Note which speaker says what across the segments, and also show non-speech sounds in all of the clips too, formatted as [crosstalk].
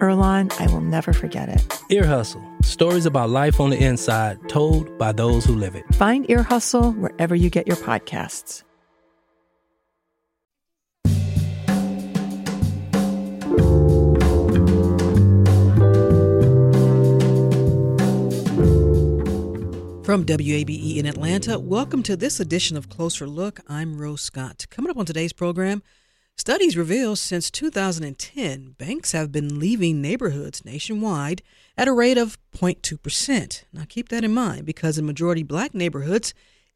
Speaker 1: Earlonne, I will never forget it.
Speaker 2: Ear Hustle stories about life on the inside told by those who live it.
Speaker 1: Find Ear Hustle wherever you get your podcasts.
Speaker 3: From WABE in Atlanta, welcome to this edition of Closer Look. I'm Rose Scott. Coming up on today's program, Studies reveal since 2010, banks have been leaving neighborhoods nationwide at a rate of 0.2%. Now, keep that in mind because in majority black neighborhoods,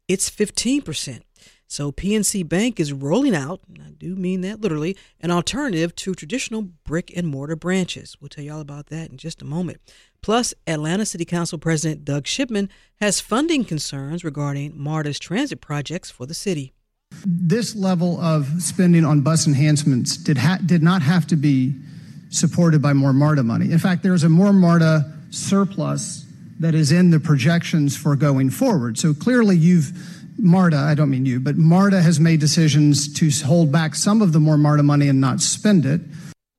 Speaker 3: it's 15%. So, PNC Bank is rolling out, and I do mean that literally, an alternative to traditional brick and mortar branches. We'll tell you all about that in just a moment. Plus, Atlanta City Council President Doug Shipman has funding concerns regarding MARTA's transit projects for the city.
Speaker 4: This level of spending on bus enhancements did, ha- did not have to be supported by more MARTA money. In fact, there's a more MARTA surplus that is in the projections for going forward. So clearly, you've MARTA, I don't mean you, but MARTA has made decisions to hold back some of the more MARTA money and not spend it.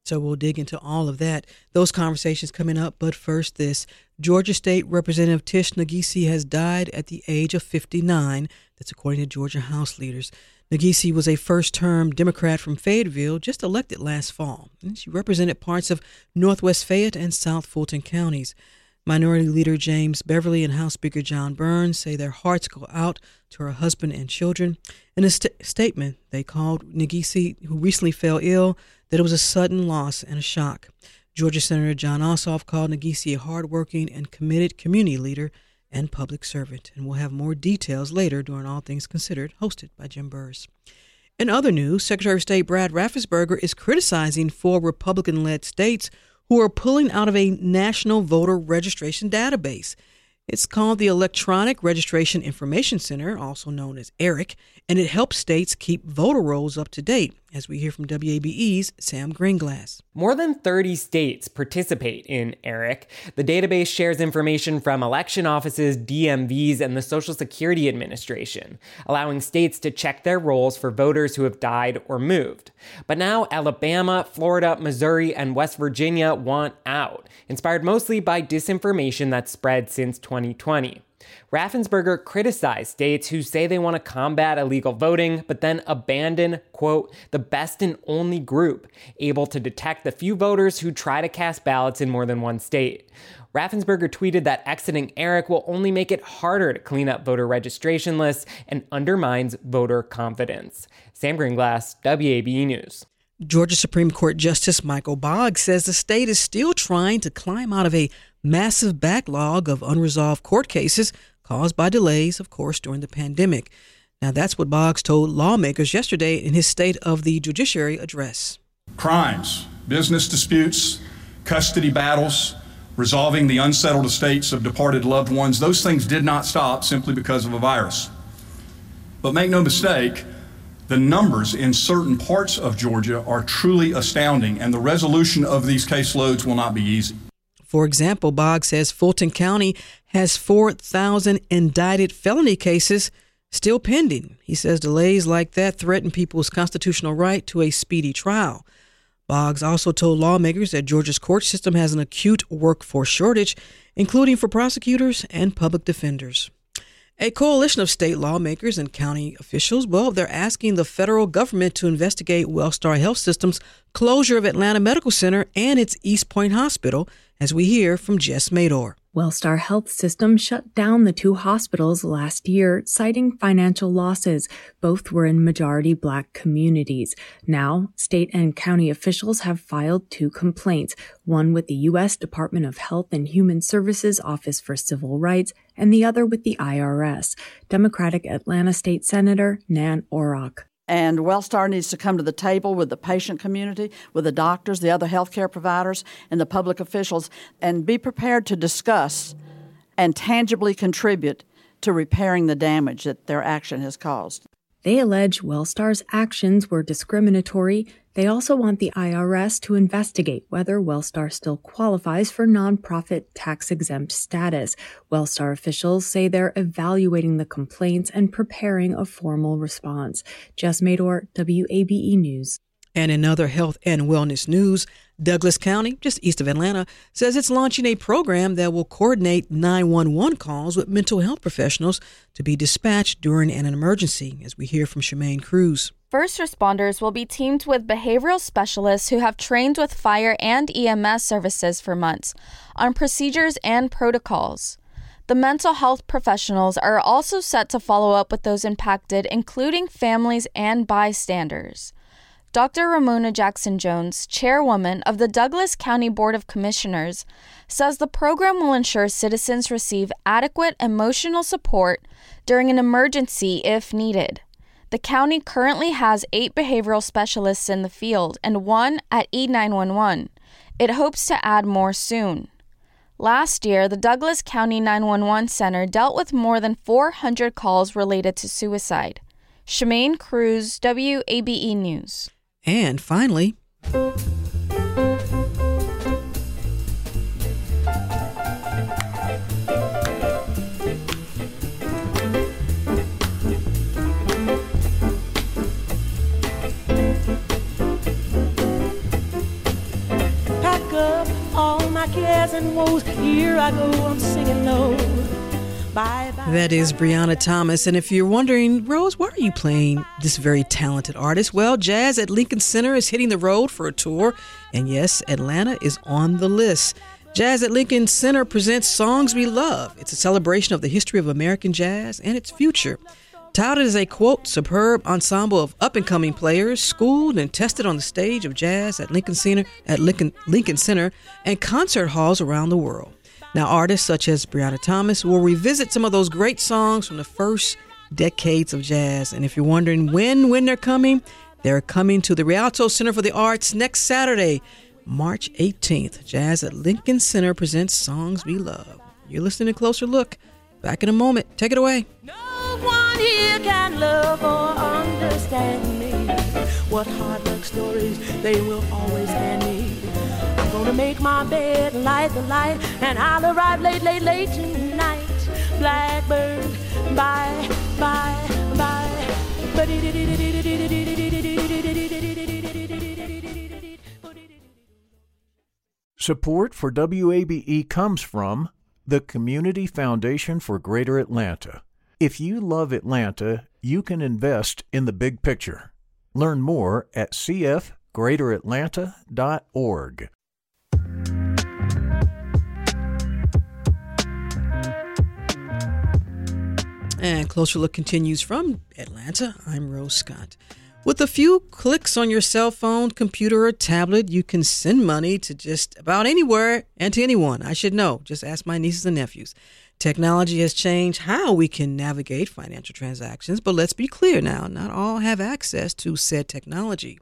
Speaker 3: So we'll dig into all of that. Those conversations coming up. But first, this Georgia State Representative Tish Naghise has died at the age of 59. That's according to Georgia House leaders. Naghise was a first term Democrat from Fayetteville, just elected last fall. And she represented parts of Northwest Fayette and South Fulton counties. Minority Leader James Beverly and House Speaker John Burns say their hearts go out to her husband and children. In a st- statement, they called Naghise, who recently fell ill, that it was a sudden loss and a shock. Georgia Senator Jon Ossoff called Naghise a hardworking and committed community leader and public servant. And we'll have more details later during All Things Considered, hosted by Jim Burress. In other news, Secretary of State Brad Raffensperger is criticizing four Republican led states who are pulling out of a national voter registration database. It's called the Electronic Registration Information Center, also known as ERIC, and it helps states keep voter rolls up to date, as we hear from WABE's Sam Greenglass.
Speaker 5: More than 30 states participate in ERIC. The database shares information from election offices, DMVs, and the Social Security Administration, allowing states to check their rolls for voters who have died or moved. But now Alabama, Florida, Missouri, and West Virginia want out, inspired mostly by disinformation that's spread since 2020. Raffensperger criticized states who say they want to combat illegal voting, but then abandon, quote, the best and only group able to detect the few voters who try to cast ballots in more than one state. Raffensperger tweeted that exiting ERIC will only make it harder to clean up voter registration lists and undermines voter confidence. Sam Greenglass, WABE News.
Speaker 3: Georgia Supreme Court Justice Michael Boggs says the state is still trying to climb out of a massive backlog of unresolved court cases caused by delays, of course, during the pandemic. Now, that's what Boggs told lawmakers yesterday in his State of the Judiciary address.
Speaker 6: Crimes, business disputes, custody battles, resolving the unsettled estates of departed loved ones, those things did not stop simply because of a virus. But make no mistake, the numbers in certain parts of Georgia are truly astounding, and the resolution of these caseloads will not be easy.
Speaker 3: For example, Boggs says Fulton County has 4,000 indicted felony cases still pending. He says delays like that threaten people's constitutional right to a speedy trial. Boggs also told lawmakers that Georgia's court system has an acute workforce shortage, including for prosecutors and public defenders. A coalition of state lawmakers and county officials, well, they're asking the federal government to investigate Wellstar Health System's closure of Atlanta Medical Center and its East Point Hospital, as we hear from Jess Mador.
Speaker 7: Wellstar Health System shut down the two hospitals last year, citing financial losses. Both were in majority black communities. Now, state and county officials have filed two complaints, one with the U.S. Department of Health and Human Services Office for Civil Rights and the other with the IRS. Democratic Atlanta State Senator Nan Orrock.
Speaker 8: And WellStar needs to come to the table with the patient community, with the doctors, the other healthcare providers, and the public officials, and be prepared to discuss and tangibly contribute to repairing the damage that their action has caused.
Speaker 7: They allege WellStar's actions were discriminatory. They also want the IRS to investigate whether WellStar still qualifies for nonprofit tax exempt status. WellStar officials say they're evaluating the complaints and preparing a formal response. Jess Mador, WABE News.
Speaker 3: And in other health and wellness news, Douglas County, just east of Atlanta, says it's launching a program that will coordinate 911 calls with mental health professionals to be dispatched during an emergency, as we hear from Chamian Cruz.
Speaker 9: First responders will be teamed with behavioral specialists who have trained with fire and EMS services for months on procedures and protocols. The mental health professionals are also set to follow up with those impacted, including families and bystanders. Dr. Romona Jackson Jones, chairwoman of the Douglas County Board of Commissioners, says the program will ensure citizens receive adequate emotional support during an emergency if needed. The county currently has eight behavioral specialists in the field and one at E911. It hopes to add more soon. Last year, the Douglas County 911 Center dealt with more than 400 calls related to suicide. Chamian Cruz, WABE News.
Speaker 3: And finally,
Speaker 10: Pack up all my cares and woes. Here I go, I'm singing low.
Speaker 3: That is Brianna Thomas. And if you're wondering, Rose, why are you playing this very talented artist? Well, Jazz at Lincoln Center is hitting the road for a tour. And yes, Atlanta is on the list. Jazz at Lincoln Center presents Songs We Love. It's a celebration of the history of American jazz and its future. Touted as a quote, superb ensemble of up and coming players, schooled and tested on the stage of jazz at Lincoln Center, at Lincoln, Lincoln Center and concert halls around the world. Now, artists such as Brianna Thomas will revisit some of those great songs from the first decades of jazz. And if you're wondering when when they're coming, they're coming to the Rialto Center for the Arts next Saturday, March 18th. Jazz at Lincoln Center presents Songs We Love. You're listening to Closer Look. Back in a moment. Take it away.
Speaker 10: No one here can love or understand me. What hard luck stories they will always hand me. Gonna make my bed, light the light, and I'll arrive late, late, late tonight. Blackbird, bye, bye, bye.
Speaker 11: Support for WABE comes from the Community Foundation for Greater Atlanta. If you love Atlanta, you can invest in the big picture. Learn more at cfgreateratlanta.org.
Speaker 3: And Closer Look continues from Atlanta. I'm Rose Scott. With a few clicks on your cell phone, computer, or tablet, you can send money to just about anywhere and to anyone. I should know. Just ask my nieces and nephews. Technology has changed how we can navigate financial transactions, but let's be clear now not all have access to said technology.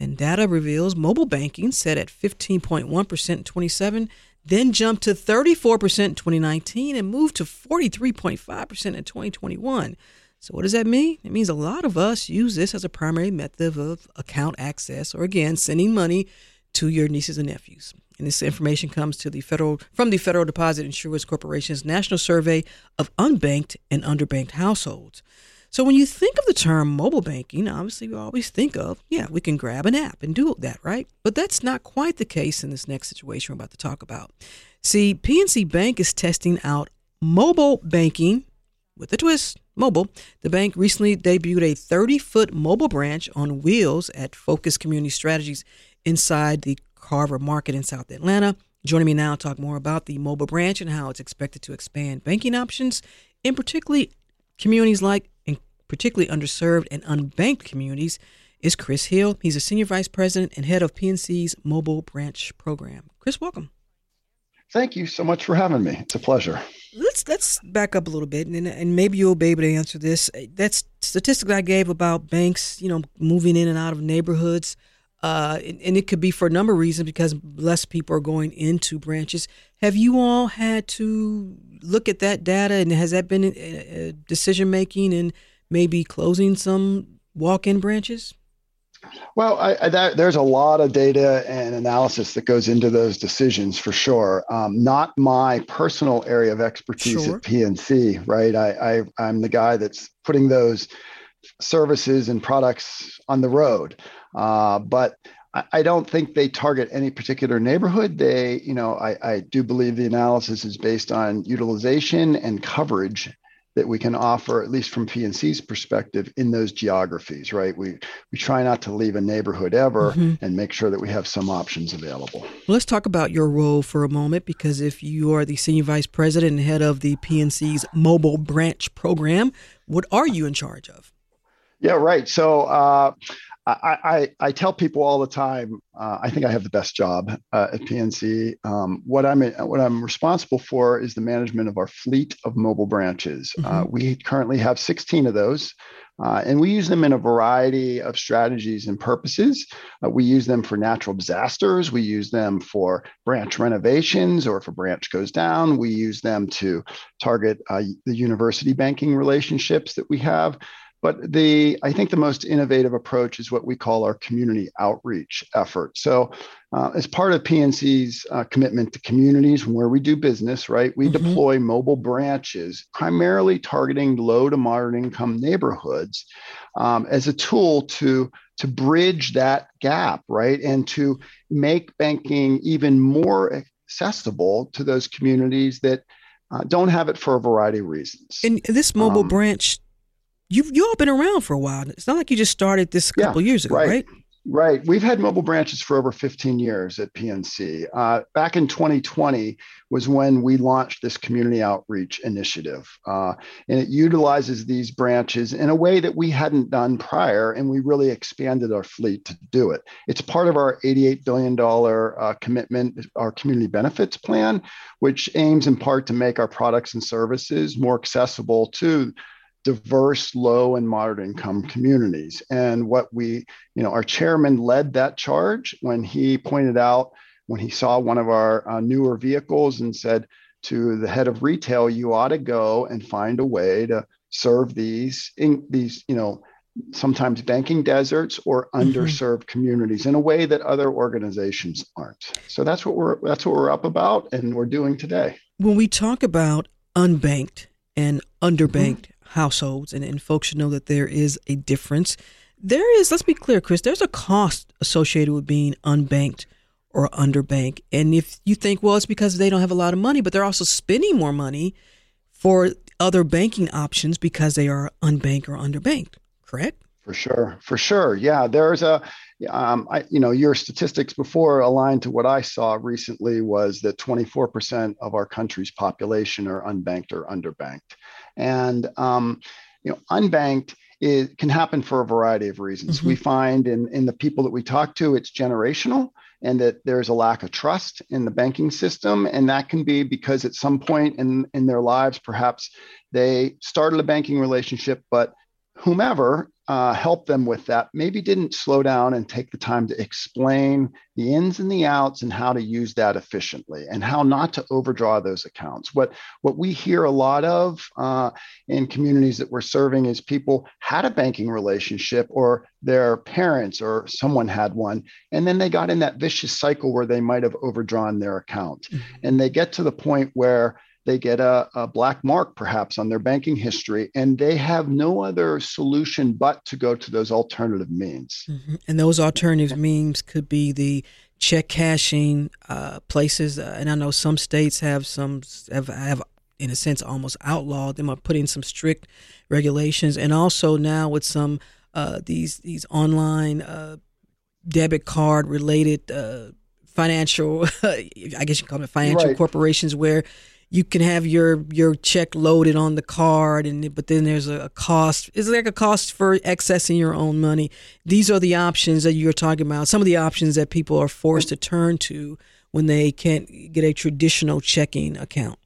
Speaker 3: And data reveals mobile banking set at 15.1% in 27 then jumped to 34% in 2019 and moved to 43.5% in 2021. So, what does that mean? It means a lot of us use this as a primary method of account access or, again, sending money to your nieces and nephews. And this information comes to the federal from the Federal Deposit Insurance Corporation's National Survey of Unbanked and Underbanked Households. So when you think of the term mobile banking, obviously we always think of, yeah, we can grab an app and do that, right? But that's not quite the case in this next situation we're about to talk about. See, PNC Bank is testing out mobile banking with a twist, mobile. The bank recently debuted a 30 foot mobile branch on wheels at Focus Community Strategies inside the Carver Market in South Atlanta. Joining me now to talk more about the mobile branch and how it's expected to expand banking options in particularly communities like particularly underserved and unbanked communities, is Chris Hill. He's a senior vice president and head of PNC's mobile branch program. Chris, welcome.
Speaker 12: Thank you so much for having me. It's a pleasure.
Speaker 3: Let's let's back up a little bit, and and maybe you'll be able to answer this. That statistic I gave about banks, you know, moving in and out of neighborhoods, uh, and, and it could be for a number of reasons because less people are going into branches. Have you all had to look at that data, and has that been a, a decision making and maybe closing some walk-in branches?
Speaker 12: Well, I, I, that, there's a lot of data and analysis that goes into those decisions for sure. Um, not my personal area of expertise sure. at PNC, right? I, I, am the guy that's putting those services and products on the road. Uh, but I, I don't think they target any particular neighborhood. They, you know, I, I do believe the analysis is based on utilization and coverage that we can offer, at least from PNC's perspective, in those geographies, right? We we try not to leave a neighborhood ever mm-hmm. and make sure that we have some options available. Well,
Speaker 3: let's talk about your role for a moment, because if you are the senior vice president and head of the PNC's mobile branch program, what are you in charge of?
Speaker 12: Yeah, right. So uh, I, I, I, tell people all the time, uh, I think I have the best job uh, at PNC. Um, what I'm what I'm responsible for is the management of our fleet of mobile branches. Uh, mm-hmm. Uh, we currently have 16 of those, uh, and we use them in a variety of strategies and purposes. Uh, we use them for natural disasters. We use them for branch renovations, or if a branch goes down, we use them to target the university banking relationships that we have. But the I think the most innovative approach is what we call our community outreach effort. So, uh, as part of PNC's uh, commitment to communities where we do business, right, we mm-hmm. deploy mobile branches primarily targeting low to moderate income neighborhoods um, as a tool to to bridge that gap, right, and to make banking even more accessible to those communities that uh, don't have it for a variety of reasons.
Speaker 3: And this mobile um, branch you've you all been around for a while. It's not like you just started this a couple yeah, years ago, right? right?
Speaker 12: Right. We've had mobile branches for over 15 years at PNC. Uh, back in 2020 was when we launched this community outreach initiative. Uh, and it utilizes these branches in a way that we hadn't done prior, and we really expanded our fleet to do it. It's part of our $88 billion uh, commitment, our community benefits plan, which aims in part to make our products and services more accessible to diverse low and moderate income communities. And what we, you know, our chairman led that charge when he pointed out, when he saw one of our uh, newer vehicles and said to the head of retail, you ought to go and find a way to serve these, in, these, you know, sometimes banking deserts or mm-hmm. underserved mm-hmm. communities in a way that other organizations aren't. So that's what we're that's what we're up about and we're doing today.
Speaker 3: When we talk about unbanked and underbanked households, and, and folks should know that there is a difference. There is, let's be clear, Chris, there's a cost associated with being unbanked or underbanked. And if you think, well, it's because they don't have a lot of money, but they're also spending more money for other banking options because they are unbanked or underbanked, correct?
Speaker 12: For sure, for sure. Yeah, there's a, um, I, you know, your statistics before aligned to what I saw recently was that 24% of our country's population are unbanked or underbanked. And um, you know, unbanked it can happen for a variety of reasons. Mm-hmm. We find in, in the people that we talk to, it's generational and that there's a lack of trust in the banking system. And that can be because at some point in, in their lives, perhaps they started a banking relationship, but whomever uh, helped them with that maybe didn't slow down and take the time to explain the ins and the outs and how to use that efficiently and how not to overdraw those accounts. What, what we hear a lot of uh, in communities that we're serving is people had a banking relationship or their parents or someone had one, and then they got in that vicious cycle where they might have overdrawn their account. Mm-hmm. And they get to the point where they get a, a, black mark perhaps on their banking history and they have no other solution but to go to those alternative means
Speaker 3: mm-hmm. and those alternative means could be the check cashing uh, places uh, and i know some states have some have, have in a sense almost outlawed them or put in some strict regulations and also now with some uh, these these online uh, debit card related uh, financial [laughs] i guess you call it financial right. corporations where you can have your your check loaded on the card and but then there's a cost it's like a cost for accessing your own money these are the options that you're talking about some of the options that people are forced to turn to when they can't get a traditional checking account.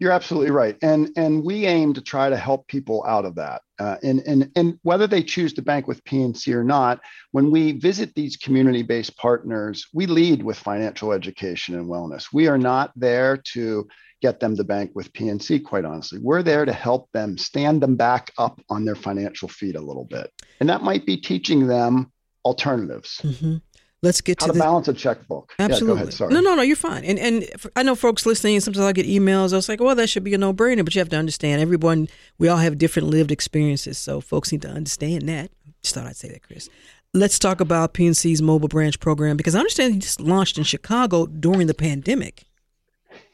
Speaker 12: You're absolutely right, and and we aim to try to help people out of that. Uh, and and and whether they choose to bank with PNC or not, when we visit these community-based partners, we lead with financial education and wellness. We are not there to get them to bank with PNC. Quite honestly, we're there to help them stand them back up on their financial feet a little bit, and that might be teaching them alternatives.
Speaker 3: Mm-hmm. Let's get
Speaker 12: How
Speaker 3: to
Speaker 12: to
Speaker 3: the
Speaker 12: balance a checkbook.
Speaker 3: Absolutely.
Speaker 12: Yeah, ahead. Sorry.
Speaker 3: No, no, no. You're fine. And and I know folks listening. Sometimes I get emails. I was like, well, that should be a no brainer. But you have to understand, everyone. We all have different lived experiences, so folks need to understand that. Just thought I'd say that, Chris. Let's talk about PNC's mobile branch program because I understand you just launched in Chicago during the pandemic.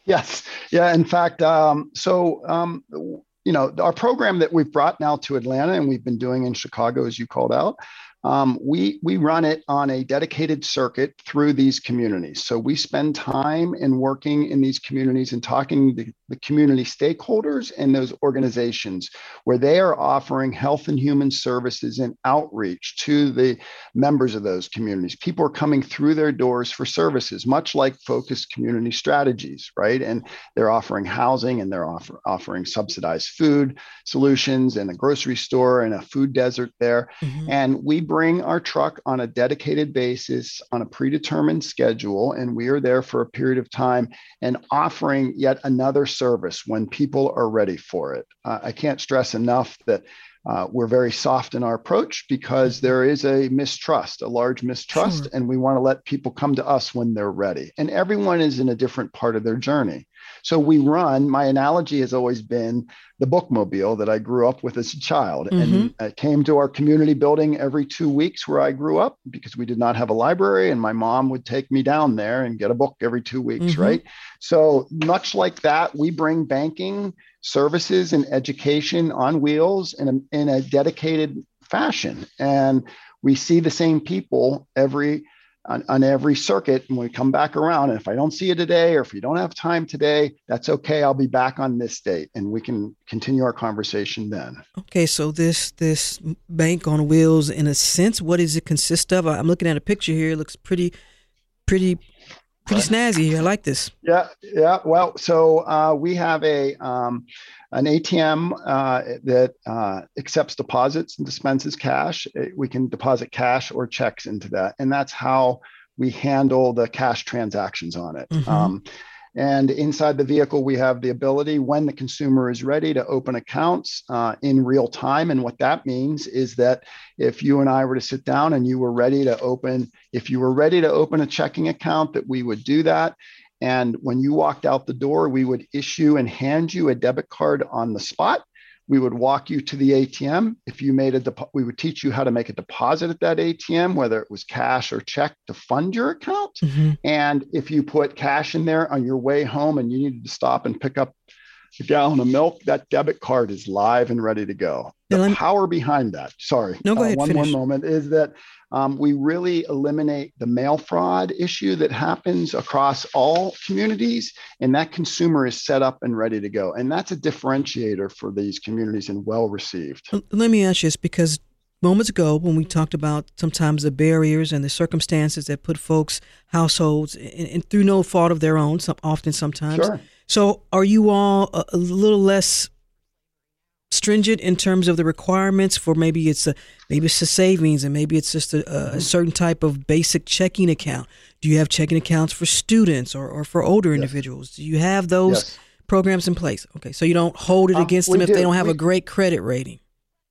Speaker 12: Yes. Yeah. In fact, um, so um, you know, our program that we've brought now to Atlanta and we've been doing in Chicago, as you called out, um, we we run it on a dedicated circuit through these communities. So we spend time in working in these communities and talking to the community stakeholders and those organizations where they are offering health and human services and outreach to the members of those communities. People are coming through their doors for services, much like focused community strategies, right? And they're offering housing and they're offer, offering subsidized food solutions and a grocery store and a food desert there.
Speaker 3: Mm-hmm.
Speaker 12: And we bring our truck on a dedicated basis on a predetermined schedule, and we are there for a period of time and offering yet another service when people are ready for it. Uh, I can't stress enough that. Uh, we're very soft in our approach because there is a mistrust, a large mistrust,
Speaker 3: Sure.
Speaker 12: and we want to let people come to us when they're ready. And everyone is in a different part of their journey. So we run, my analogy has always been the bookmobile that I grew up with as a child. And I came to our community building every two weeks where I grew up because we did not have a library. And my mom would take me down there and get a book every two weeks,
Speaker 3: Mhm.
Speaker 12: right? So, much like that, we bring banking services and education on wheels in a, in a dedicated fashion. And we see the same people every on, on every circuit and we come back around and if i don't see you today or if you don't have time today that's okay i'll be back on this date and we can continue our conversation then
Speaker 3: Okay, so this this bank on wheels, in a sense, what does it consist of? I'm looking at a picture here. It looks pretty, pretty, pretty snazzy. I like this.
Speaker 12: yeah yeah well so uh, we have a um, an atm uh, that uh, accepts deposits and dispenses cash Uh, we can deposit cash or checks into that and that's how we handle the cash transactions on it
Speaker 3: Mhm.
Speaker 12: um, and inside the vehicle, we have the ability when the consumer is ready to open accounts uh, in real time. And what that means is that if you and I were to sit down and you were ready to open, if you were ready to open a checking account, that we would do that. And when you walked out the door, we would issue and hand you a debit card on the spot. We would walk you to the ATM. If you made a depo- we would teach you how to make a deposit at that ATM, whether it was cash or check to fund your account.
Speaker 3: Mhm.
Speaker 12: And if you put cash in there on your way home and you needed to stop and pick up a gallon of milk, that debit card is live and ready to go. The
Speaker 3: me-
Speaker 12: power behind that, sorry,
Speaker 3: No, go
Speaker 12: uh,
Speaker 3: ahead,
Speaker 12: one more moment, is that um, we really eliminate the mail fraud issue that happens across all communities, and that consumer is set up and ready to go. And that's a differentiator for these communities and well received.
Speaker 3: Let me ask you this because moments ago, when we talked about sometimes the barriers and the circumstances that put folks, households, and, through no fault of their own, some, often sometimes.
Speaker 12: Sure.
Speaker 3: So, are you all a, a little less stringent in terms of the requirements for maybe it's a maybe it's a savings and maybe it's just a, a certain type of basic checking account? Do you have checking accounts for students or, or for older individuals? Do you have those
Speaker 12: Yes.
Speaker 3: programs in place? Okay, so you don't hold it
Speaker 12: Um,
Speaker 3: against them if they
Speaker 12: do.
Speaker 3: don't have
Speaker 12: We-
Speaker 3: a great credit rating.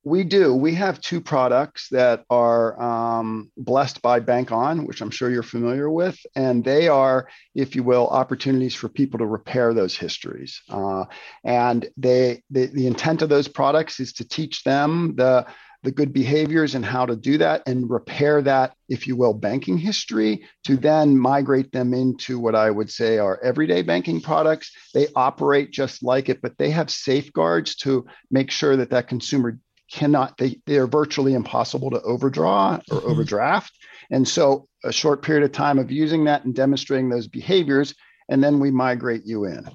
Speaker 12: We do. We have two products that are um, blessed by Bank On, which I'm sure you're familiar with, and they are, if you will, opportunities for people to repair those histories. Uh, and they, they, the intent of those products is to teach them the the good behaviors and how to do that and repair that, if you will, banking history to then migrate them into what I would say are everyday banking products. They operate just like it, but they have safeguards to make sure that that consumer cannot they they are virtually impossible to overdraw or
Speaker 3: Mhm.
Speaker 12: overdraft and so a short period of time of using that and demonstrating those behaviors and then we migrate you in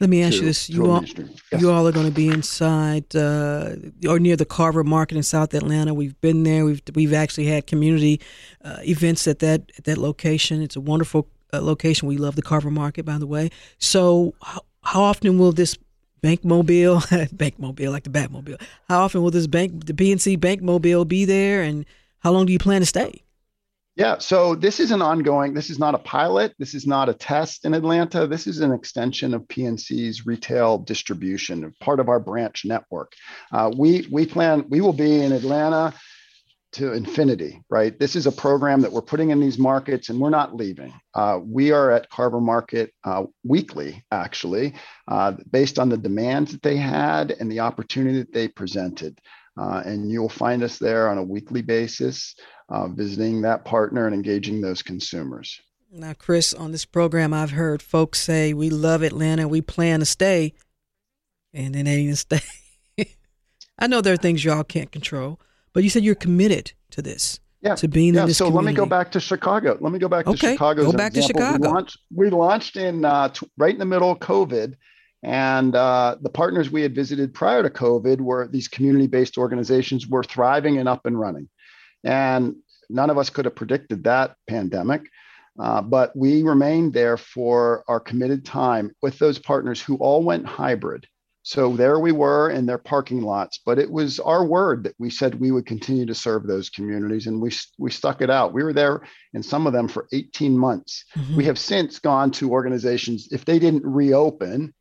Speaker 3: Let me ask you this: you all.
Speaker 12: Yes.
Speaker 3: you all are going to be inside uh, or near the Carver Market in South Atlanta. We've been there. We've we've actually had community uh, events at that at that location. It's a wonderful uh, location. We love the Carver Market, by the way. So, how, how often will this bank mobile, [laughs] bank mobile like the Batmobile? How often will this bank, the PNC Bank Mobile, be there, and how long do you plan to stay?
Speaker 12: Yeah, so this is an ongoing, this is not a pilot. This is not a test in Atlanta. This is an extension of PNC's retail distribution, part of our branch network. Uh, we, we plan, we will be in Atlanta to infinity, right? This is a program that we're putting in these markets and we're not leaving. Uh, we are at Carver Market uh, weekly, actually, uh, based on the demands that they had and the opportunity that they presented. Uh, and you'll find us there on a weekly basis uh, visiting that partner and engaging those consumers.
Speaker 3: Now, Chris, on this program, I've heard folks say, We love Atlanta, we plan to stay, and then they didn't stay. [laughs] I know there are things y'all can't control, but you said you're committed to this.
Speaker 12: Yeah.
Speaker 3: To being
Speaker 12: yeah,
Speaker 3: in this
Speaker 12: so
Speaker 3: community.
Speaker 12: let me go back to Chicago. Let me go back to
Speaker 3: Okay,
Speaker 12: Chicago.
Speaker 3: go back to. Chicago.
Speaker 12: We launched, we launched in uh, t- right in the middle of COVID. And uh, the partners we had visited prior to COVID were these community based organizations were thriving and up and running. And none of us could have predicted that pandemic. Uh, but we remained there for our committed time with those partners who all went hybrid. So there we were in their parking lots, but it was our word that we said we would continue to serve those communities, and we we stuck it out. We were there in some of them for 18 months.
Speaker 3: Mm-hmm.
Speaker 12: We have since gone to organizations if they didn't reopen,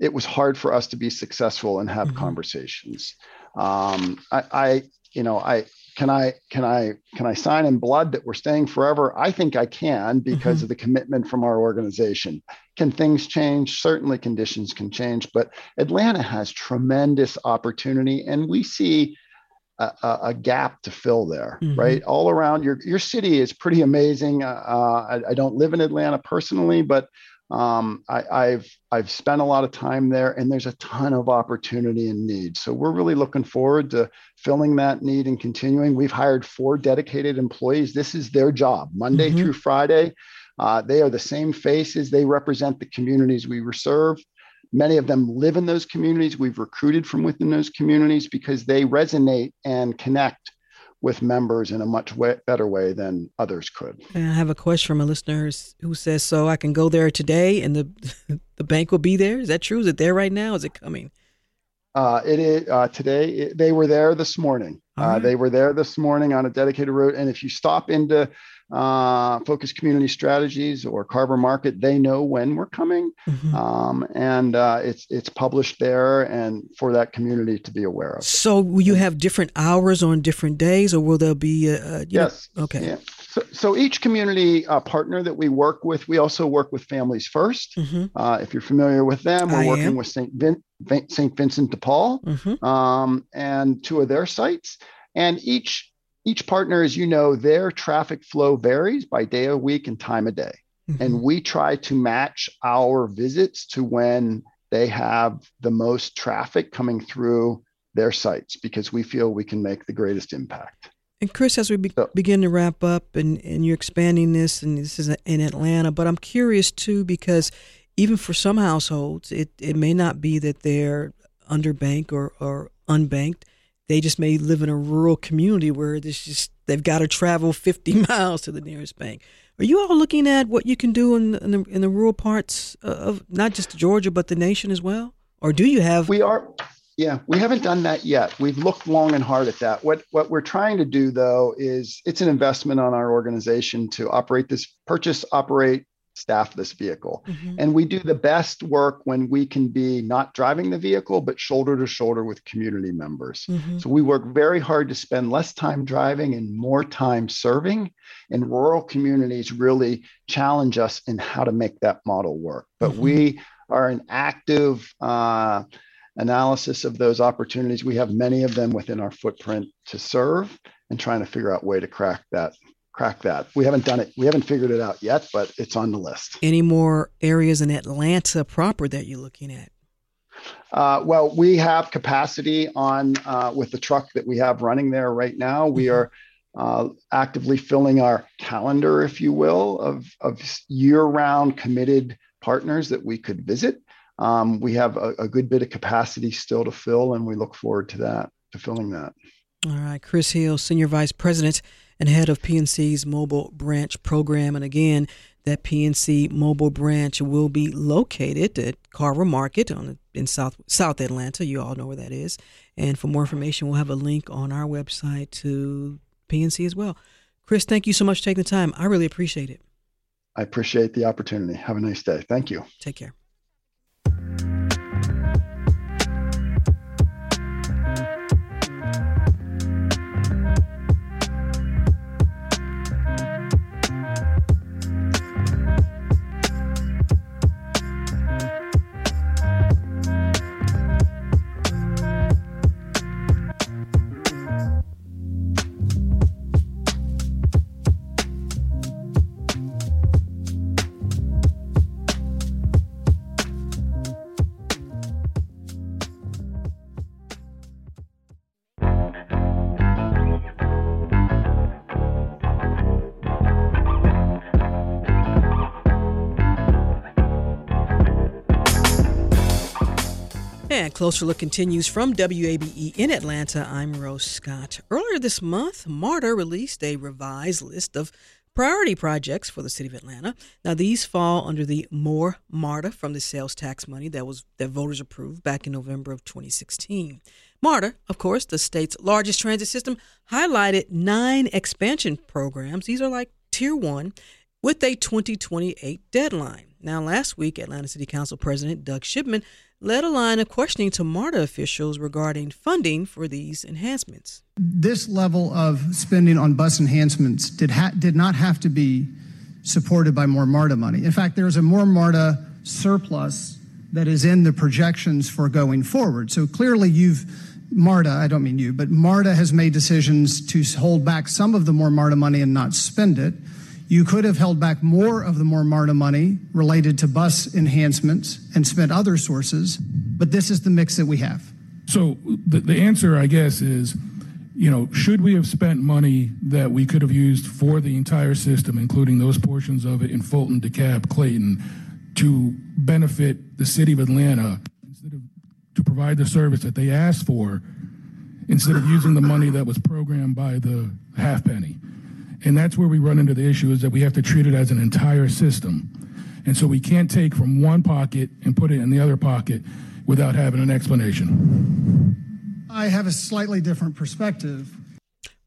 Speaker 12: it was hard for us to be successful and have
Speaker 3: Mhm.
Speaker 12: conversations. Um, I, I, you know, I can I can I can I sign in blood that we're staying forever? I think I can because
Speaker 3: Mhm.
Speaker 12: of the commitment from our organization. Can things change? Certainly, conditions can change, but Atlanta has tremendous opportunity, and we see. A, a, a gap to fill there,
Speaker 3: Mhm.
Speaker 12: right? All around your your city is pretty amazing. Uh, uh, I, I don't live in Atlanta personally, but um, I, I've I've spent a lot of time there, and there's a ton of opportunity and need. So we're really looking forward to filling that need and continuing. We've hired four dedicated employees. This is their job, Monday
Speaker 3: Mhm.
Speaker 12: through Friday. Uh, they are the same faces. They represent the communities we serve. Many of them live in those communities. We've recruited from within those communities because they resonate and connect with members in a much way, better way than others could.
Speaker 3: And I have a question from a listener who says, "So I can go there today, and the [laughs] the bank will be there. Is that true? Is it there right now? Is it coming?"
Speaker 12: Uh, it is uh, today. It, they were there this morning. Uh,
Speaker 3: right.
Speaker 12: they were there this morning on a dedicated route. And if you stop into uh, Focus Community Strategies or Carver Market, they know when we're coming,
Speaker 3: Mhm.
Speaker 12: um, and uh, it's it's published there and for that community to be aware of.
Speaker 3: So will you have different hours on different days, or will there be a, a you know-
Speaker 12: Yes.
Speaker 3: okay.
Speaker 12: Yeah. So, so each community uh, partner that we work with, we also work with Families First.
Speaker 3: hmm
Speaker 12: Uh, if you're familiar with them, we're
Speaker 3: I
Speaker 12: working
Speaker 3: am.
Speaker 12: with St. Vin- St. Vincent de Paul.
Speaker 3: hmm
Speaker 12: um, and two of their sites. And each each partner, as you know, their traffic flow varies by day of week and time of day.
Speaker 3: Mm-hmm.
Speaker 12: And we try to match our visits to when they have the most traffic coming through their sites because we feel we can make the greatest impact.
Speaker 3: And Chris, as we be-
Speaker 12: So-
Speaker 3: begin to wrap up, and, and you're expanding this, and this is in Atlanta, but I'm curious too because even for some households, it, it may not be that they're underbanked or, or unbanked. They just may live in a rural community where there's just they've got to travel 50 [laughs] miles to the nearest bank. Are you all looking at what you can do in, in the in the rural parts uh, of not just Georgia but the nation as well? Or do you have?
Speaker 12: We are, yeah, we haven't done that yet. We've looked long and hard at that. What what we're trying to do though is it's an investment on our organization to operate this, purchase, operate, staff this vehicle.
Speaker 3: Mhm.
Speaker 12: And we do the best work when we can be not driving the vehicle, but shoulder to shoulder with community members.
Speaker 3: Mhm.
Speaker 12: So we work very hard to spend less time driving and more time serving. And rural communities really challenge us in how to make that model work. But
Speaker 3: Mhm.
Speaker 12: we are an active uh, analysis of those opportunities. We have many of them within our footprint to serve and trying to figure out a way to crack that. Crack that. We haven't done it. We haven't figured it out yet, but it's on the list.
Speaker 3: any more areas in Atlanta proper that you're looking at?
Speaker 12: Uh, well, we have capacity on uh, with the truck that we have running there right now. We are uh, actively filling our calendar, if you will, of, of year-round committed partners that we could visit. Um, we have a, a good bit of capacity still to fill, and we look forward to that, to filling that.
Speaker 3: All right, Chris Hill, Senior Vice President and Head of PNC's Mobile Branch Program. And again, That PNC mobile branch will be located at Carver Market on in South South Atlanta. You all know where that is. And for more information, we'll have a link on our website to PNC as well. Chris, thank you so much for taking the time. I really appreciate it.
Speaker 12: I appreciate the opportunity. Have a nice day. Thank you.
Speaker 3: Take care. And Closer Look continues from WABE in Atlanta. I'm Rose Scott. Earlier this month, MARTA released a revised list of priority projects for the city of Atlanta. Now, these fall under the More MARTA from the sales tax money that was that voters approved back in November of 2016. MARTA, of course, the state's largest transit system, highlighted nine expansion programs. These are like tier one with a 2028 deadline. Now, last week, Atlanta City Council President Doug Shipman led a line of questioning to MARTA officials regarding funding for these enhancements.
Speaker 4: This level of spending on bus enhancements did, ha- did not have to be supported by more MARTA money. In fact, there's a more MARTA surplus that is in the projections for going forward. So clearly, you've MARTA, I don't mean you, but MARTA has made decisions to hold back some of the more MARTA money and not spend it. You could have held back more of the more MARTA money related to bus enhancements and spent other sources, but this is the mix that we have.
Speaker 13: So the, the answer, I guess, is you know, should we have spent money that we could have used for the entire system, including those portions of it in Fulton, DeKalb, Clayton, to benefit the city of Atlanta instead of to provide the service that they asked for, instead of using the money that was programmed by the half penny? And that's where we run into the issue is that we have to treat it as an entire system. And so we can't take from one pocket and put it in the other pocket without having an explanation.
Speaker 4: I have a slightly different perspective.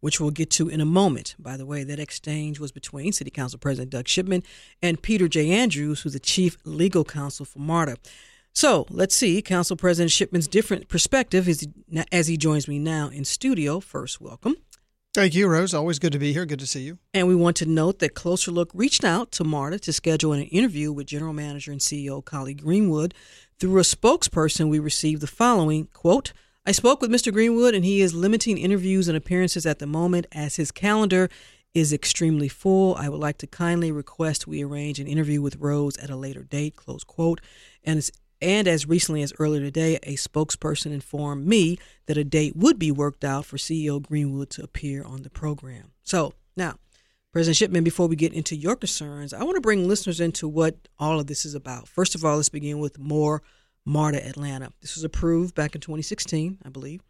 Speaker 3: Which we'll get to in a moment. By the way, that exchange was between City Council President Doug Shipman and Peter J. Andrews, who's the Chief Legal Counsel for MARTA. So let's see Council President Shipman's different perspective as he, as he joins me now in studio. First, welcome.
Speaker 14: Thank you, Rose. Always good to be here. Good to see you.
Speaker 3: And we want to note that Closer Look reached out to MARTA to schedule an interview with General Manager and CEO Collie Greenwood. Through a spokesperson, we received the following quote, I spoke with Mr. Greenwood and he is limiting interviews and appearances at the moment as his calendar is extremely full. I would like to kindly request we arrange an interview with Rose at a later date, close quote. And it's and as recently as earlier today, a spokesperson informed me that a date would be worked out for CEO Greenwood to appear on the program. So now, President Shipman, before we get into your concerns, I want to bring listeners into what all of this is about. First of all, let's begin with more MARTA Atlanta. This was approved back in 2016, I believe.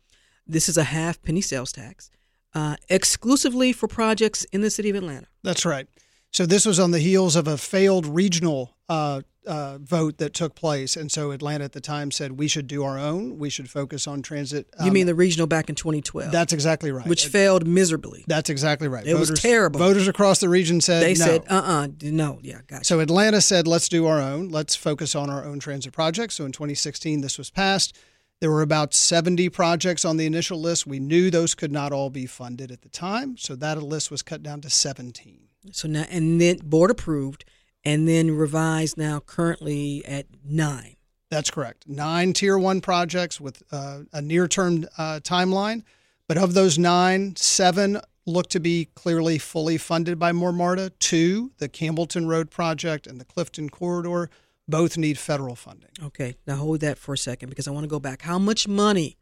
Speaker 3: This is a half penny sales tax, uh, exclusively for projects in the city of Atlanta.
Speaker 14: That's right. So this was on the heels of a failed regional uh, uh, vote that took place, and so Atlanta at the time said we should do our own. We should focus on transit.
Speaker 3: Um, you mean the regional back in 2012?
Speaker 14: That's exactly right.
Speaker 3: Which it, failed miserably.
Speaker 14: That's exactly right.
Speaker 3: It voters, was terrible.
Speaker 14: Voters across the region said
Speaker 3: they
Speaker 14: no.
Speaker 3: said uh uh-uh, uh no yeah gotcha.
Speaker 14: So Atlanta said let's do our own. Let's focus on our own transit projects. So in 2016 this was passed. There were about 70 projects on the initial list. We knew those could not all be funded at the time, so that list was cut down to 17.
Speaker 3: So now, and then board approved, and then revised now currently at nine.
Speaker 14: That's correct. Nine tier one projects with uh, a near term uh, timeline. But of those nine, seven look to be clearly fully funded by More MARTA. Two, the Campbellton Road project and the Clifton Corridor, both need federal funding.
Speaker 3: Okay, now hold that for a second because I want to go back. How much money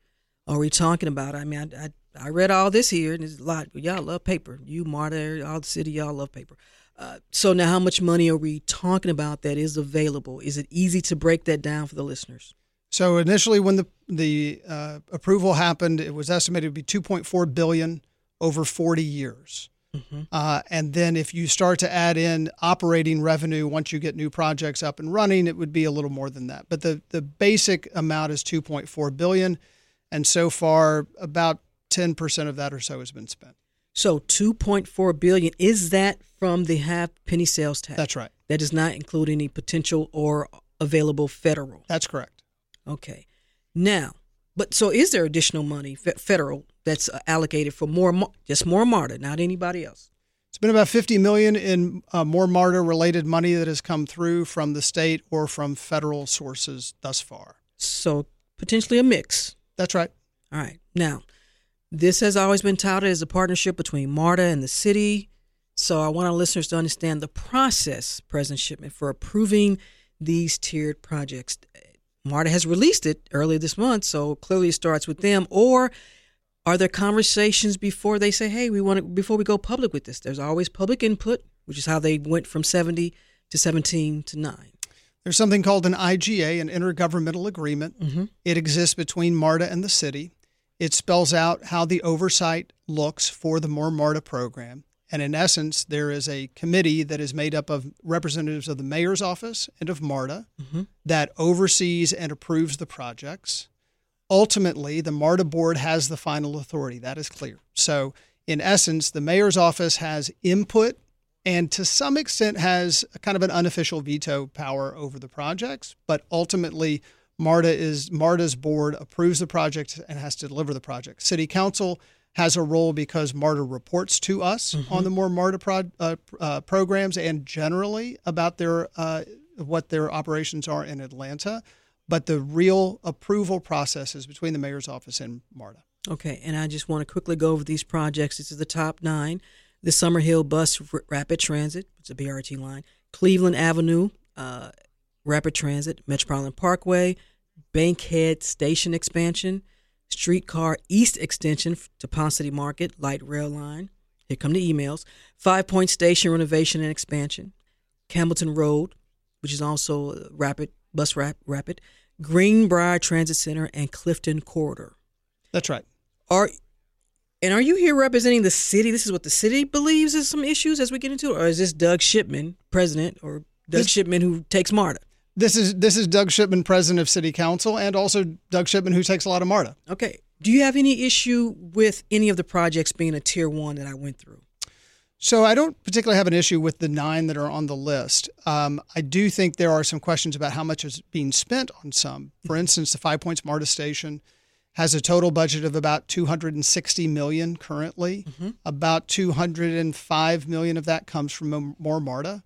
Speaker 3: are we talking about? I mean, I, I I read all this here, and there's a lot. Y'all love paper. You, Marta, all the city, y'all love paper. Uh, so now, how much money are we talking about that is available? Is it easy to break that down for the listeners?
Speaker 14: So initially, when the the uh, approval happened, it was estimated to be 2.4 billion over 40 years. Mm-hmm. Uh, and then if you start to add in operating revenue once you get new projects up and running, it would be a little more than that. But the, the basic amount is 2.4 billion, and so far about 10% of that or so has been spent.
Speaker 3: So 2.4 billion is that from the half penny sales tax?
Speaker 14: That's right.
Speaker 3: That does not include any potential or available federal.
Speaker 14: That's correct.
Speaker 3: Okay. Now, but so is there additional money federal that's uh, allocated for more just more MARTA, not anybody else?
Speaker 14: It's been about 50 million in uh, more MARTA related money that has come through from the state or from federal sources thus far.
Speaker 3: So potentially a mix.
Speaker 14: That's right.
Speaker 3: All right. Now, this has always been touted as a partnership between MARTA and the city. So I want our listeners to understand the process, President Shipman, for approving these tiered projects. MARTA has released it earlier this month, so clearly it starts with them. Or are there conversations before they say, "Hey, we want to before we go public with this"? There's always public input, which is how they went from 70 to 17 to nine.
Speaker 14: There's something called an IGA, an intergovernmental agreement. Mm-hmm. It exists between MARTA and the city. It spells out how the oversight looks for the More MARTA program. And in essence, there is a committee that is made up of representatives of the mayor's office and of MARTA mm-hmm. that oversees and approves the projects. Ultimately, the MARTA board has the final authority. That is clear. So, in essence, the mayor's office has input and to some extent has a kind of an unofficial veto power over the projects, but ultimately, MARTA is MARTA's board approves the project and has to deliver the project. City council has a role because MARTA reports to us mm-hmm. on the more MARTA pro, uh, uh, programs and generally about their uh, what their operations are in Atlanta. But the real approval process is between the mayor's office and MARTA.
Speaker 3: Okay, and I just want to quickly go over these projects. This is the top nine: the Summerhill Bus R- Rapid Transit, it's a BRT line; Cleveland Avenue uh, Rapid Transit, Metropolitan Parkway, Bankhead Station expansion streetcar east extension to Ponce City Market, light rail line. Here come the emails. Five Point Station renovation and expansion. Campbellton Road, which is also rapid bus rap, rapid. Greenbrier Transit Center and Clifton Corridor.
Speaker 14: That's right.
Speaker 3: Are and are you here representing the city? This is what the city believes is some issues as we get into it, or is this Doug Shipman, president, or Doug this, Shipman who takes MARTA?
Speaker 14: This is this is Doug Shipman, president of City Council, and also Doug Shipman, who takes a lot of MARTA.
Speaker 3: Okay. Do you have any issue with any of the projects being a tier one that I went through?
Speaker 14: So I don't particularly have an issue with the nine that are on the list. Um, I do think there are some questions about how much is being spent on some. For instance, the Five Points MARTA station has a total budget of about 260 million currently. Mm-hmm. About 205 million of that comes from more MARTA.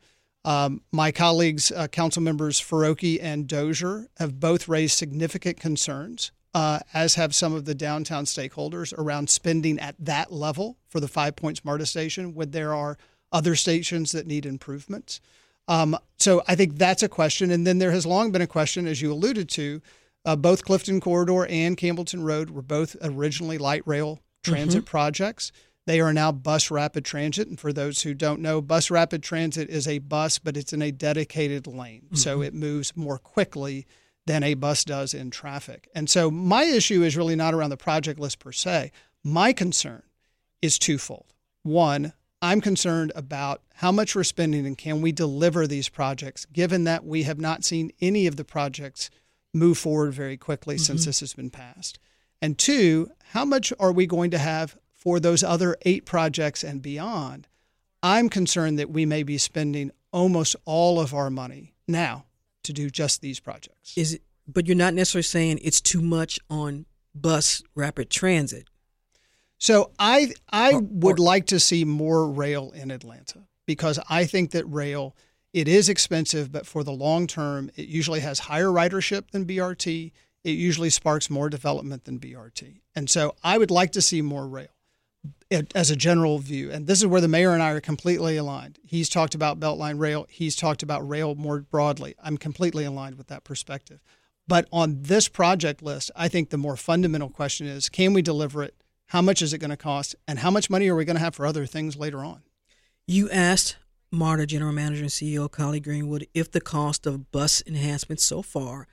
Speaker 14: Um, my colleagues, uh, council members Farokhi and Dozier, have both raised significant concerns, uh, as have some of the downtown stakeholders around spending at that level for the Five Points MARTA station when there are other stations that need improvements. Um, so I think that's a question. And then there has long been a question, as you alluded to, uh, both Clifton Corridor and Campbellton Road were both originally light rail transit mm-hmm. projects. They are now bus rapid transit. And for those who don't know, bus rapid transit is a bus, but it's in a dedicated lane. Mm-hmm. So it moves more quickly than a bus does in traffic. And so my issue is really not around the project list per se. My concern is twofold. One, I'm concerned about how much we're spending and can we deliver these projects, given that we have not seen any of the projects move forward very quickly mm-hmm. since this has been passed. And two, how much are we going to have for those other eight projects and beyond, I'm concerned that we may be spending almost all of our money now to do just these projects.
Speaker 3: Is it, but you're not necessarily saying it's too much on bus rapid transit.
Speaker 14: So I I or, would or, like to see more rail in Atlanta because I think that rail it is expensive, but for the long term, it usually has higher ridership than BRT. It usually sparks more development than BRT, and so I would like to see more rail as a general view, and this is where the mayor and I are completely aligned. He's talked about Beltline Rail. He's talked about rail more broadly. I'm completely aligned with that perspective. But on this project list, I think the more fundamental question is can we deliver it? How much is it going to cost? And how much money are we going to have for other things later on?
Speaker 3: You asked MARTA General Manager and CEO Collie Greenwood if the cost of bus enhancements so far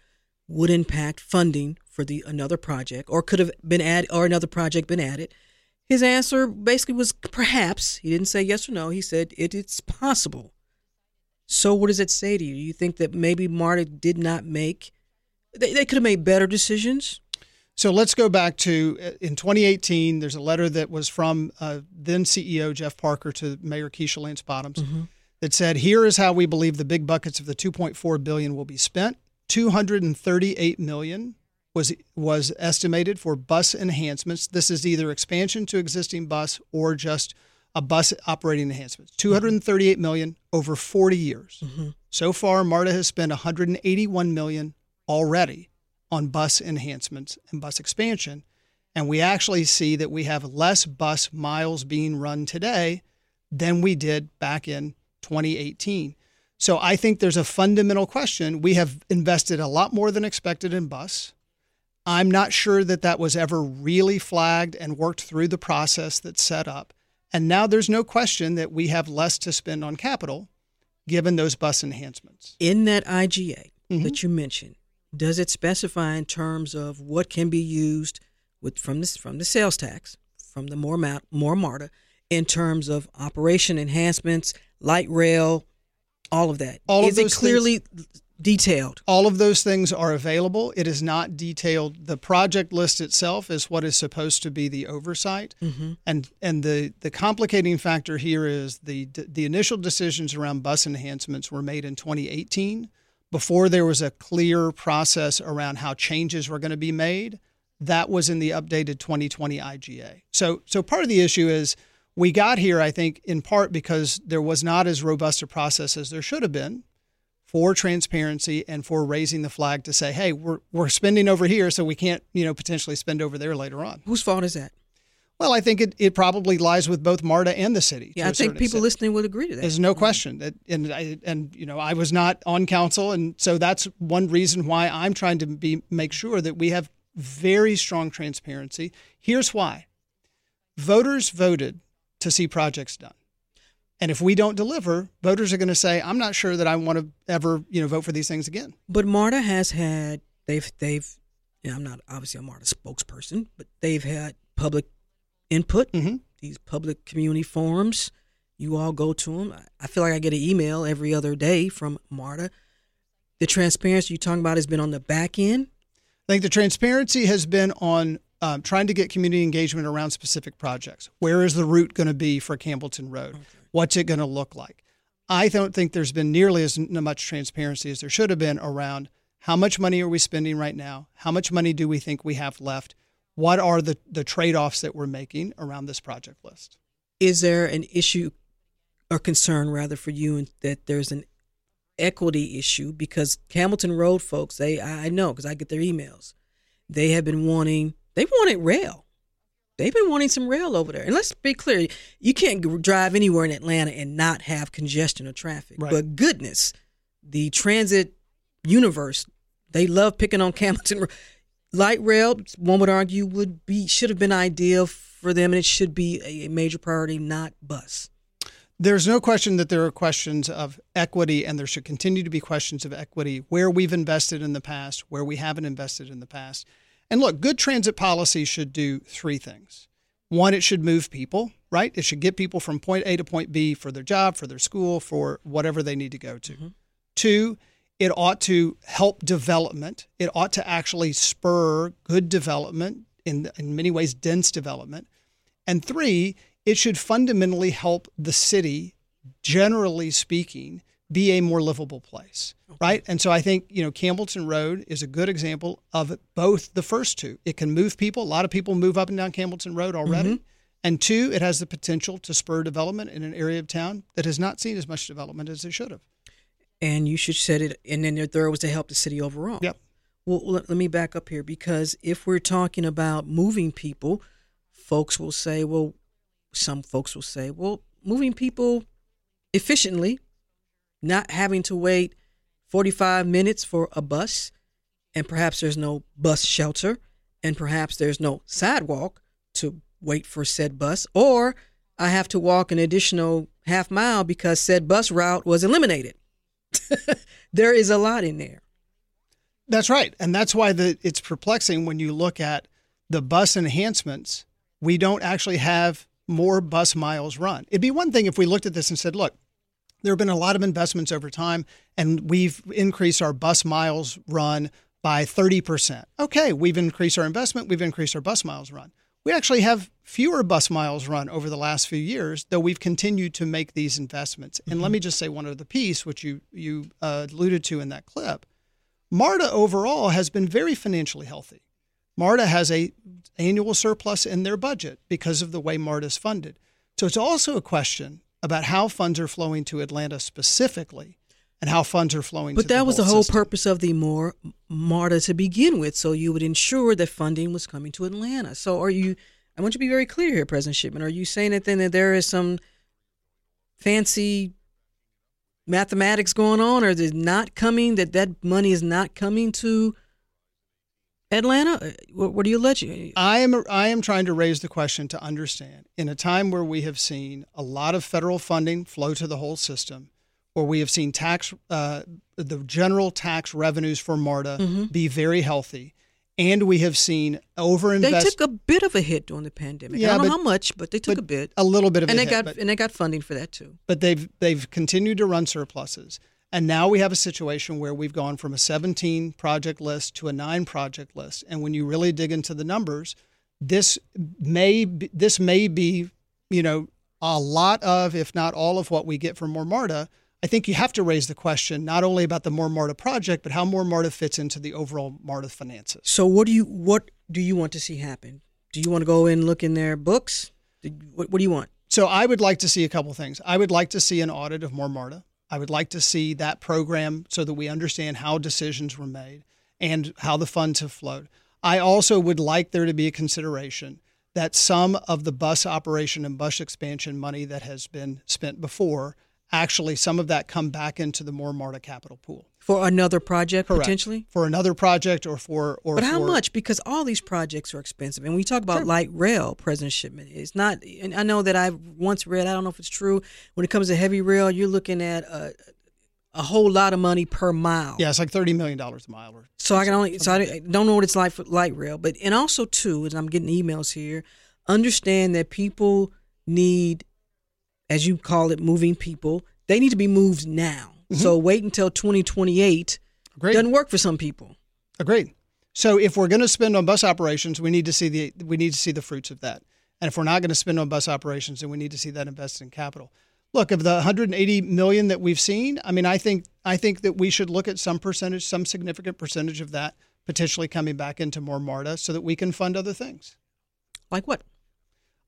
Speaker 3: would impact funding for the another project or could have been added or another project been added His answer basically was perhaps. He didn't say yes or no. He said it, it's possible. So, what does it say to you? You think that maybe MARTA did not make, they, they could have made better decisions?
Speaker 14: So let's go back to uh, in 2018. There's a letter that was from uh, then CEO Jeff Parker to Mayor Keisha Lance Bottoms
Speaker 3: Mm-hmm.
Speaker 14: that said, "Here is how we believe the big buckets of the 2.4 billion will be spent. 238 million was was estimated for bus enhancements. This is either expansion to existing bus or just a bus operating enhancements. Mm-hmm. 238 million over 40 years. Mm-hmm. So far, MARTA has spent 181 million already on bus enhancements and bus expansion. And we actually see that we have less bus miles being run today than we did back in 2018. So I think there's a fundamental question. We have invested a lot more than expected in bus. I'm not sure that that was ever really flagged and worked through the process that's set up. And now there's no question that we have less to spend on capital given those bus enhancements.
Speaker 3: In that IGA mm-hmm. that you mentioned, does it specify in terms of what can be used with from this from the sales tax from the more more MARTA in terms of operation enhancements, light rail, all of that?
Speaker 14: All of
Speaker 3: Is it
Speaker 14: those
Speaker 3: clearly detailed?
Speaker 14: All of those things are available. It is not detailed. The project list itself is what is supposed to be the oversight.
Speaker 3: Mhm.
Speaker 14: And and the the complicating factor here is the the initial decisions around bus enhancements were made in 2018 before there was a clear process around how changes were going to be made. That was in the updated 2020 IGA. So so part of the issue is we got here I think in part because there was not as robust a process as there should have been for transparency and for raising the flag to say, hey, we're, we're spending over here, so we can't, you know, potentially spend over there later on.
Speaker 3: Whose fault is that?
Speaker 14: Well, I think it, it probably lies with both MARTA and the city.
Speaker 3: Yeah, I think people
Speaker 14: extent.
Speaker 3: listening would agree to that.
Speaker 14: There's no question that, and I, and you know, I was not on council, and so that's one reason why I'm trying to be make sure that we have very strong transparency. Here's why: voters voted to see projects done, and if we don't deliver, voters are going to say, "I'm not sure that I want to ever, you know, vote for these things again."
Speaker 3: But MARTA has had they've they've and I'm not obviously a MARTA spokesperson, but they've had public input.
Speaker 14: Mm-hmm.
Speaker 3: These public community forums, you all go to them. I feel like I get an email every other day from MARTA. The transparency you're talking about has been on the back end.
Speaker 14: I think the transparency has been on um, trying to get community engagement around specific projects. Where is the route going to be for Campbellton Road? What's it going to look like? I don't think there's been nearly as much transparency as there should have been around how much money are we spending right now? How much money do we think we have left? What are the, the trade offs that we're making around this project list?
Speaker 3: Is there an issue or concern rather for you that there's an equity issue because Campbellton Road folks, they I know because I get their emails. They have been wanting they wanted rail. They've been wanting some rail over there. And let's be clear, you can't drive anywhere in Atlanta and not have congestion or traffic.
Speaker 14: Right.
Speaker 3: But goodness, the transit universe, they love picking on Road. Light rail, one would argue, would be should have been ideal for them, and it should be a major priority, not bus.
Speaker 14: There's no question that there are questions of equity, and there should continue to be questions of equity where we've invested in the past, where we haven't invested in the past. And look, good transit policy should do three things. One, it should move people, right? It should get people from point A to point B for their job, for their school, for whatever they need to go to. Mm-hmm. Two, it ought to help development. It ought to actually spur good development, in, in many ways, dense development. And three, it should fundamentally help the city, generally speaking, be a more livable place, right? And so I think, you know, Campbellton Road is a good example of both the first two. It can move people. A lot of people move up and down Campbellton Road already. Mm-hmm. And two, it has the potential to spur development in an area of town that has not seen as much development as it should have.
Speaker 3: and you should set it. And then the third was to help the city overall.
Speaker 14: Yep.
Speaker 3: Well, let, let me back up here because if we're talking about moving people, folks will say, well, some folks will say, well, moving people efficiently, not having to wait 45 minutes for a bus, and perhaps there's no bus shelter, and perhaps there's no sidewalk to wait for said bus, or I have to walk an additional half mile because said bus route was eliminated. [laughs] there is a lot in there.
Speaker 14: That's right, and that's why the it's perplexing when you look at the bus enhancements we don't actually have more bus miles run. It'd be one thing if we looked at this and said, look, there have been a lot of investments over time, and we've increased our bus miles run by 30%. Okay, we've increased our investment, we've increased our bus miles run. We actually have fewer bus miles run over the last few years, though we've continued to make these investments. And mm-hmm. let me just say one other piece, which you you uh, alluded to in that clip. MARTA overall has been very financially healthy. MARTA has a annual surplus in their budget because of the way MARTA is funded. So it's also a question about how funds are flowing to Atlanta specifically and how funds are flowing
Speaker 3: but that was the whole
Speaker 14: system.
Speaker 3: purpose of the more marta to begin with so you would ensure that funding was coming to atlanta so are you i want you to be very clear here president shipman are you saying that then that there is some fancy mathematics going on or is it not coming that that money is not coming to Atlanta, uh, what, are you alleging?
Speaker 14: I am I am trying to raise the question to understand in a time where we have seen a lot of federal funding flow to the whole system, where we have seen tax uh, the general tax revenues for MARTA mm-hmm. be very healthy, and we have seen overinvest.
Speaker 3: They took a bit of a hit during the pandemic. Yeah, I don't but, know how much, but they took
Speaker 14: a
Speaker 3: bit,
Speaker 14: a little bit of,
Speaker 3: and
Speaker 14: they
Speaker 3: hit, got but, and they got funding for that too.
Speaker 14: But they've they've continued to run surpluses. And now we have a situation where we've gone from a 17 project list to a nine project list. And when you really dig into the numbers, this may be, this may be, you know, a lot of, if not all of what we get from More MARTA. I think you have to raise the question not only about the More MARTA project, but how More MARTA fits into the overall MARTA finances.
Speaker 3: So, what do you what do you want to see happen? Do you want to go and look in their books? What, what do you want?
Speaker 14: So, I would like to see a couple things. I would like to see an audit of More MARTA. I would like to see that program so that we understand how decisions were made and how the funds have flowed. I also would like there to be a consideration that some of the bus operation and bus expansion money that has been spent before actually some of that come back into the more MARTA capital pool
Speaker 3: for another project
Speaker 14: Correct.
Speaker 3: potentially?
Speaker 14: For another project or for or
Speaker 3: but how
Speaker 14: for,
Speaker 3: much? Because all these projects are expensive. And we talk about sure. light rail president shipman it's not and i know that i once read i don't know if it's true when it comes to heavy rail you're looking at a, a whole lot of money per mile.
Speaker 14: Yeah it's like 30 million dollars a mile or
Speaker 3: so i can only so i don't know what it's like for light rail. But and also too and i'm getting emails here understand that people need as you call it moving people they need to be moved now Mm-hmm. So wait until 2028 Agreed. doesn't work for some people.
Speaker 14: Agreed. So if we're going to spend on bus operations, we need to see the we need to see the fruits of that. And if we're not going to spend on bus operations, then we need to see that invested in capital. Look, of the 180 million that we've seen, I mean, I think I think that we should look at some percentage, some significant percentage of that potentially coming back into more MARTA so that we can fund other things.
Speaker 3: Like what?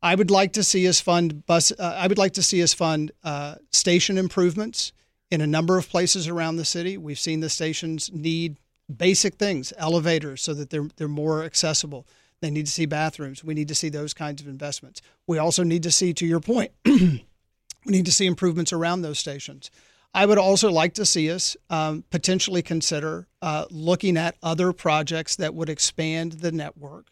Speaker 14: I would like to see us fund bus. Uh, I would like to see us fund uh, station improvements in a number of places around the city. We've seen the stations need basic things, elevators, so that they're they're more accessible. They need to see bathrooms. We need to see those kinds of investments. We also need to see, to your point, [clears throat] we need to see improvements around those stations. I would also like to see us um, potentially consider uh, looking at other projects that would expand the network,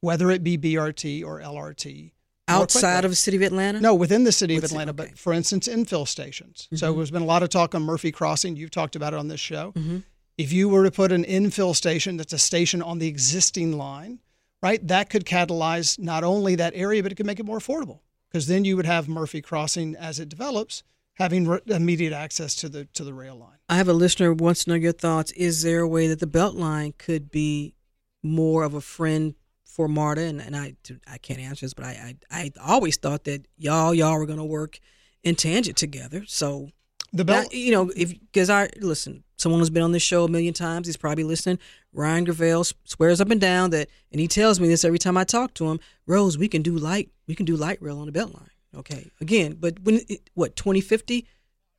Speaker 14: whether it be BRT or LRT,
Speaker 3: outside of the city of Atlanta?
Speaker 14: No, within the city of Atlanta. Okay. But for instance, infill stations. Mm-hmm. So there's been a lot of talk on Murphy Crossing. You've talked about it on this show. Mm-hmm. If you were to put an infill station that's a station on the existing line, right, that could catalyze not only that area, but it could make it more affordable because then you would have Murphy Crossing as it develops having re- immediate access to the to the rail line.
Speaker 3: I have a listener who wants to know your thoughts. Is there a way that the Beltline could be more of a friend for Marta, and, and I I can't answer this, but I, I, I always thought that y'all y'all were gonna work in tangent together. So
Speaker 14: the belt,
Speaker 3: you know, if because I listen, someone who's been on this show a million times, he's probably listening. Ryan Gravel swears up and down that, and he tells me this every time I talk to him. Rose, we can do light, we can do light rail on the Beltline. Okay, again, but when it, what twenty fifty,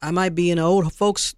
Speaker 3: I might be in an old folks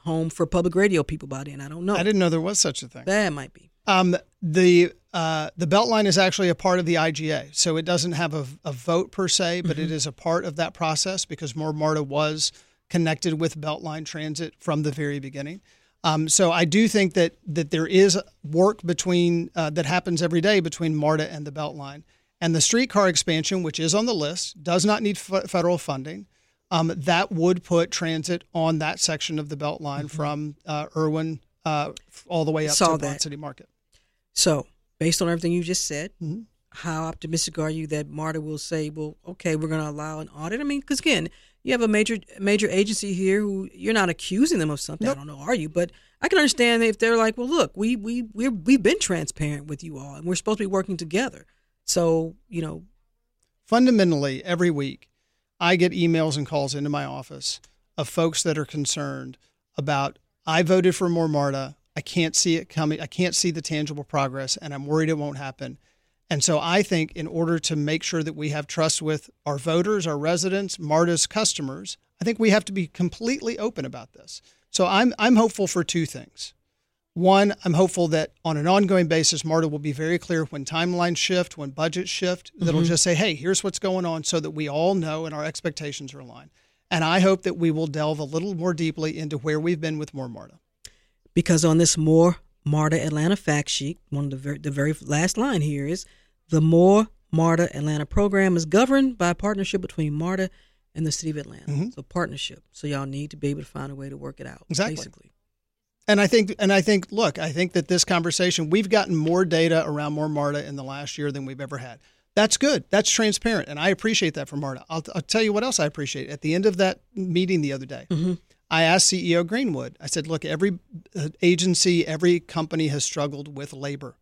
Speaker 3: home for public radio people by then. I don't know.
Speaker 14: I didn't know there was such a thing.
Speaker 3: That might be.
Speaker 14: Um, the uh, the Beltline is actually a part of the IGA, so it doesn't have a, a vote per se, but mm-hmm. it is a part of that process because More MARTA was connected with Beltline Transit from the very beginning. Um, so I do think that that there is work between uh, that happens every day between MARTA and the Beltline, and the streetcar expansion, which is on the list, does not need f- federal funding. Um, that would put transit on that section of the Beltline mm-hmm. from uh, Irwin uh, all the way up Saw to Ponce City Market.
Speaker 3: So, based on everything you just said, mm-hmm. how optimistic are you that MARTA will say, well, okay, we're going to allow an audit? I mean, because again, you have a major major agency here who you're not accusing them of something. Nope. I don't know, are you? But I can understand if they're like, well, look, we we we we've been transparent with you all, and we're supposed to be working together. So you know,
Speaker 14: fundamentally, every week, I get emails and calls into my office of folks that are concerned about I voted for more MARTA. I can't see it coming. I can't see the tangible progress, and I'm worried it won't happen. And so I think in order to make sure that we have trust with our voters, our residents, MARTA's customers, I think we have to be completely open about this. So I'm I'm hopeful for two things. One, I'm hopeful that on an ongoing basis, MARTA will be very clear when timelines shift, when budgets shift, mm-hmm. that'll just say, hey, here's what's going on so that we all know and our expectations are aligned. And I hope that we will delve a little more deeply into where we've been with more MARTA.
Speaker 3: Because on this more MARTA Atlanta fact sheet, one of the very, the very last line here is the More MARTA Atlanta program is governed by a partnership between MARTA and the city of Atlanta. Mm-hmm. So partnership. So y'all need to be able to find a way to work it out.
Speaker 14: Exactly.
Speaker 3: Basically.
Speaker 14: And I think, and I think, look, I think that this conversation, we've gotten more data around more MARTA in the last year than we've ever had. That's good. That's transparent, and I appreciate that from MARTA. I'll, I'll tell you what else I appreciate. At the end of that meeting the other day, mm-hmm. I asked CEO Greenwood. I said, "Look, every uh, agency, every company has struggled with labor.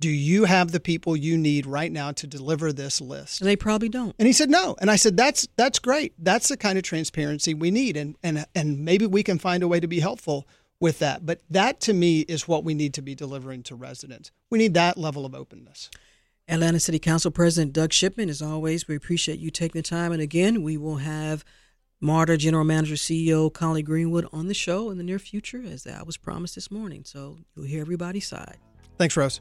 Speaker 14: Do you have the people you need right now to deliver this list?"
Speaker 3: They probably don't.
Speaker 14: And he said, "No." And I said, "That's that's great. That's the kind of transparency we need, and and and maybe we can find a way to be helpful." with that. But that to me is what we need to be delivering to residents. We need that level of openness.
Speaker 3: Atlanta City Council President Doug Shipman, as always, we appreciate you taking the time. And again, we will have MARTA General Manager CEO Collie Greenwood on the show in the near future, as I was promised this morning. So you'll hear everybody's side.
Speaker 14: Thanks, Rose.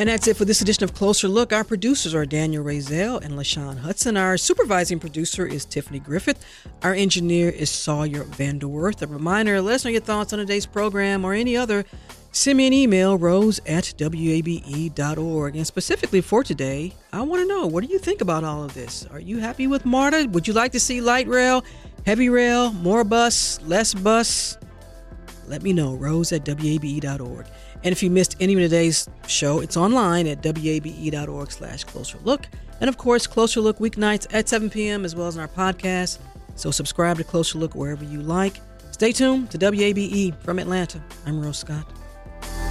Speaker 3: And that's it for this edition of Closer Look. Our producers are Daniel Razel and LaShawn Hudson. Our supervising producer is Tiffany Griffith. Our engineer is Sawyer Vanderworth. A reminder, let us know your thoughts on today's program or any other. Send me an email, rose at wabe.org. And specifically for today, I want to know what do you think about all of this? Are you happy with MARTA? Would you like to see light rail, heavy rail, more bus, less bus? Let me know, rose at wabe.org. And if you missed any of today's show, it's online at wabe.org slash closer look. And of course, Closer Look weeknights at 7 p.m. as well as in our podcast. So subscribe to Closer Look wherever you like. Stay tuned to WABE from Atlanta. I'm Rose Scott.